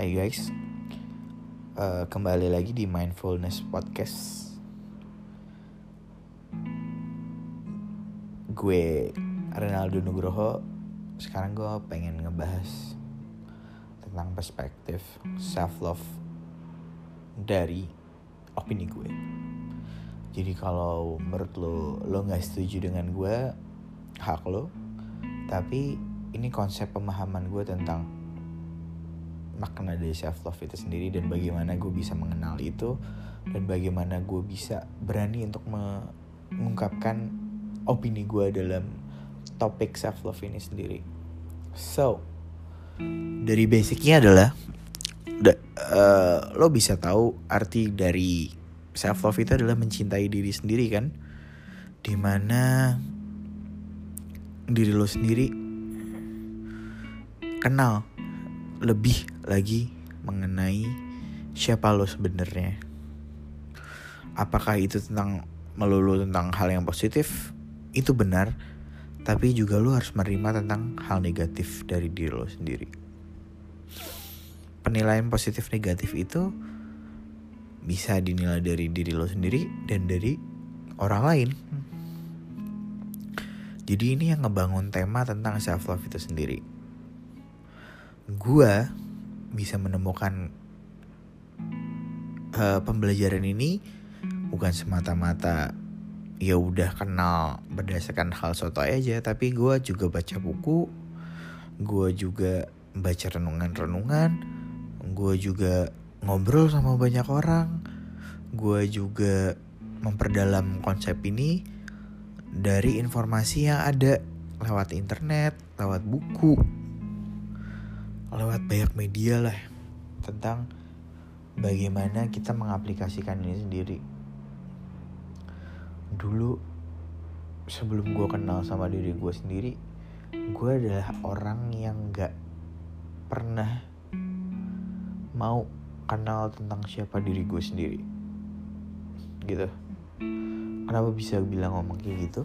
Hai guys, uh, kembali lagi di Mindfulness Podcast. Gue Renaldo Nugroho. Sekarang gue pengen ngebahas tentang perspektif self love dari opini gue. Jadi kalau menurut lo lo nggak setuju dengan gue, hak lo. Tapi ini konsep pemahaman gue tentang makna dari self love itu sendiri dan bagaimana gue bisa mengenal itu dan bagaimana gue bisa berani untuk mengungkapkan opini gue dalam topik self love ini sendiri. So, dari basicnya adalah da, uh, lo bisa tahu arti dari self love itu adalah mencintai diri sendiri kan, di mana diri lo sendiri kenal lebih lagi mengenai siapa lo sebenarnya. Apakah itu tentang melulu tentang hal yang positif? Itu benar, tapi juga lo harus menerima tentang hal negatif dari diri lo sendiri. Penilaian positif negatif itu bisa dinilai dari diri lo sendiri dan dari orang lain. Jadi ini yang ngebangun tema tentang self love itu sendiri. Gua bisa menemukan uh, pembelajaran ini bukan semata-mata ya udah kenal berdasarkan hal soto aja, tapi gue juga baca buku, gue juga baca renungan-renungan, gue juga ngobrol sama banyak orang, gue juga memperdalam konsep ini dari informasi yang ada lewat internet, lewat buku, lewat banyak media lah tentang bagaimana kita mengaplikasikan ini sendiri. Dulu sebelum gue kenal sama diri gue sendiri, gue adalah orang yang gak pernah mau kenal tentang siapa diri gue sendiri. Gitu kenapa bisa bilang ngomong kayak gitu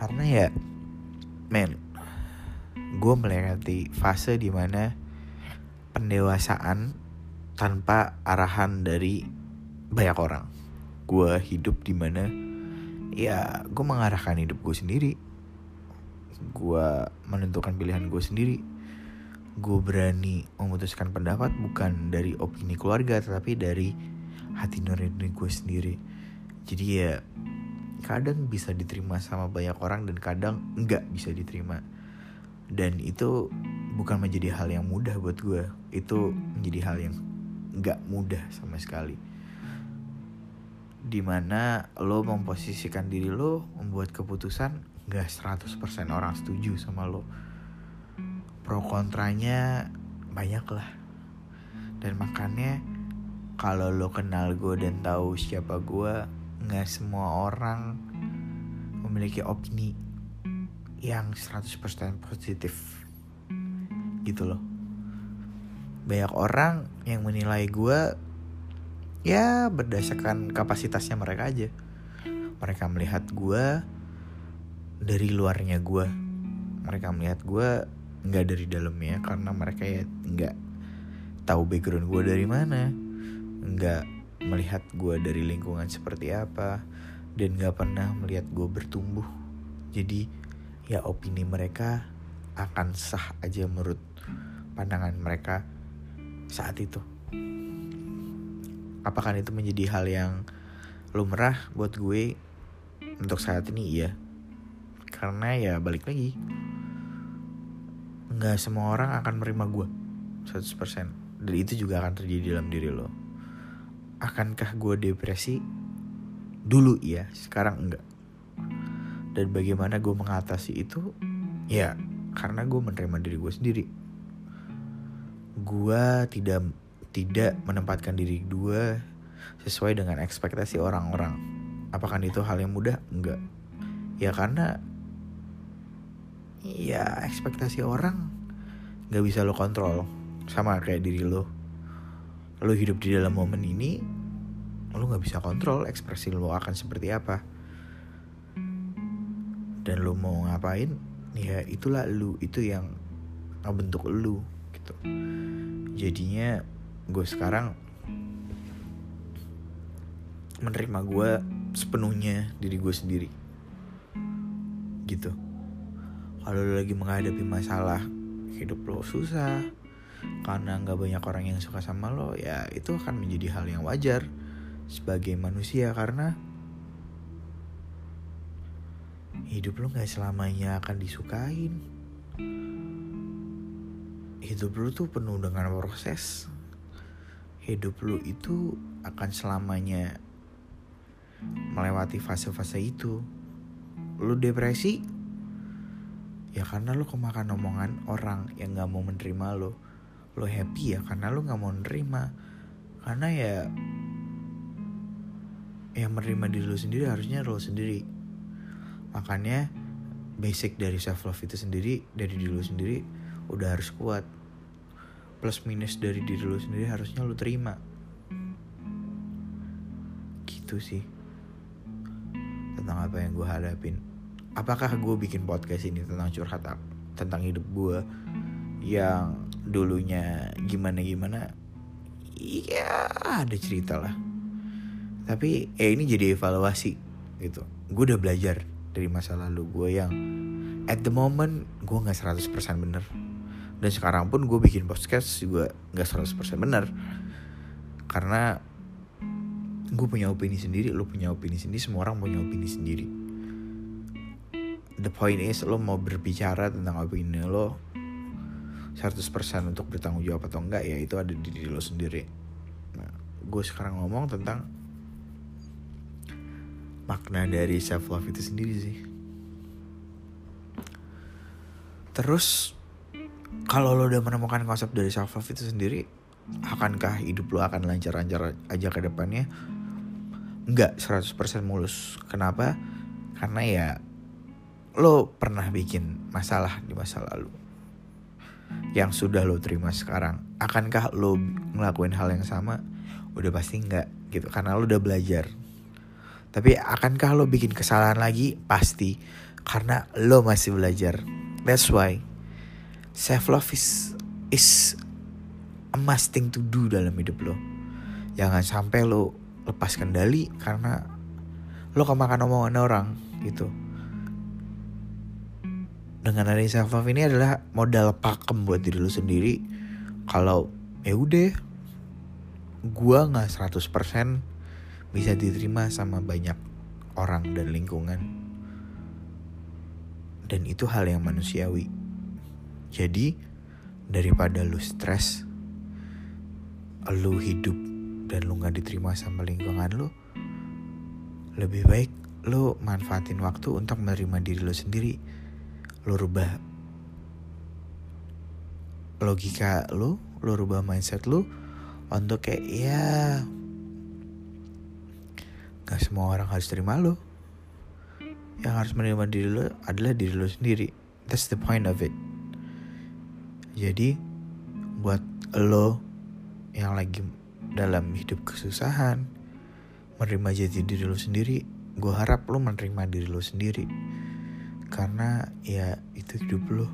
karena ya men gue melewati fase di mana pendewasaan tanpa arahan dari banyak orang. Gue hidup di mana ya gue mengarahkan hidup gue sendiri. Gue menentukan pilihan gue sendiri. Gue berani memutuskan pendapat bukan dari opini keluarga tetapi dari hati nurani gue sendiri. Jadi ya kadang bisa diterima sama banyak orang dan kadang nggak bisa diterima. Dan itu bukan menjadi hal yang mudah buat gue itu menjadi hal yang nggak mudah sama sekali. Di mana lo memposisikan diri lo membuat keputusan nggak 100% orang setuju sama lo. Pro kontranya banyak lah. Dan makanya kalau lo kenal gue dan tahu siapa gue nggak semua orang memiliki opini yang 100% positif. Gitu loh banyak orang yang menilai gue ya berdasarkan kapasitasnya mereka aja. Mereka melihat gue dari luarnya gue mereka melihat gue nggak dari dalamnya karena mereka ya nggak tahu background gue dari mana nggak melihat gue dari lingkungan seperti apa dan gak pernah melihat gue bertumbuh. Jadi ya opini mereka akan sah aja menurut pandangan mereka saat itu apakah itu menjadi hal yang lumrah buat gue untuk saat ini iya karena ya balik lagi nggak semua orang akan menerima gue 100% dan itu juga akan terjadi dalam diri lo akankah gue depresi? Dulu iya, sekarang enggak. Dan bagaimana gue mengatasi itu? Ya, karena gue menerima diri gue sendiri. Gue tidak tidak menempatkan diri gue sesuai dengan ekspektasi orang-orang. Apakah itu hal yang mudah? Enggak. Ya karena ya ekspektasi orang nggak bisa lo kontrol sama kayak diri lo lo hidup di dalam momen ini lo nggak bisa kontrol ekspresi lo akan seperti apa dan lo mau ngapain ya itulah lo itu yang ngebentuk lo gitu. Jadinya gue sekarang menerima gue sepenuhnya diri gue sendiri. Gitu. Kalau lo lagi menghadapi masalah hidup lo susah karena nggak banyak orang yang suka sama lo ya itu akan menjadi hal yang wajar sebagai manusia karena hidup lo nggak selamanya akan disukain hidup lo tuh penuh dengan proses. Hidup lo itu akan selamanya melewati fase-fase itu. Lu depresi? Ya karena lu kemakan omongan orang yang nggak mau menerima lo lo happy ya karena lu nggak mau menerima karena ya yang menerima diri lu sendiri harusnya lo sendiri. Makanya basic dari self love itu sendiri dari diri lu sendiri udah harus kuat. Plus minus dari diri lu sendiri harusnya lu terima. Gitu sih. Tentang apa yang gue hadapin. Apakah gue bikin podcast ini tentang curhat tentang hidup gue yang dulunya gimana gimana iya ada cerita lah. Tapi eh ini jadi evaluasi gitu. Gue udah belajar dari masa lalu gue yang at the moment gue nggak 100% bener dan sekarang pun gue bikin podcast juga nggak 100% bener. Karena gue punya opini sendiri lo punya opini sendiri semua orang punya opini sendiri. The point is lo mau berbicara tentang opini lo 100% untuk bertanggung jawab atau enggak ya itu ada di diri lo sendiri. Nah, gue sekarang ngomong tentang makna dari self love itu sendiri sih. Terus kalau lo udah menemukan konsep dari self love itu sendiri akankah hidup lo akan lancar-lancar aja ke depannya nggak 100% mulus. Kenapa? Karena ya lo pernah bikin masalah di masa lalu yang sudah lo terima sekarang. Akankah lo ngelakuin hal yang sama? Udah pasti nggak gitu karena lo udah belajar. Tapi akankah lo bikin kesalahan lagi? Pasti karena lo masih belajar. That's why self love is is a must thing to do dalam hidup lo. Jangan sampai lo lepas kendali karena lo kemakan omongan orang gitu. Dengan adanya self love ini adalah modal pakem buat diri lo sendiri. Kalau ya udah gua nggak 100% bisa diterima sama banyak orang dan lingkungan. Dan itu hal yang manusiawi jadi daripada lu stres lu hidup dan lu gak diterima sama lingkungan lu lebih baik lu manfaatin waktu untuk menerima diri lu sendiri. Lu rubah logika lu lu rubah mindset lu untuk kayak ya gak semua orang harus terima lu. Yang harus menerima diri lu adalah diri lu sendiri. That's the point of it jadi buat lo yang lagi dalam hidup kesusahan, menerima jati diri lo sendiri, gue harap lo menerima diri lo sendiri. Karena ya itu hidup lo.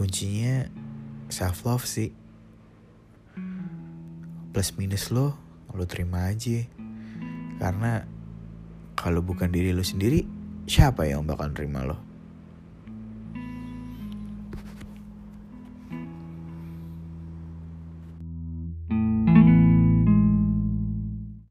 Kuncinya self love sih. Plus minus lo, lo terima aja. Karena kalau bukan diri lo sendiri, siapa yang bakal terima lo?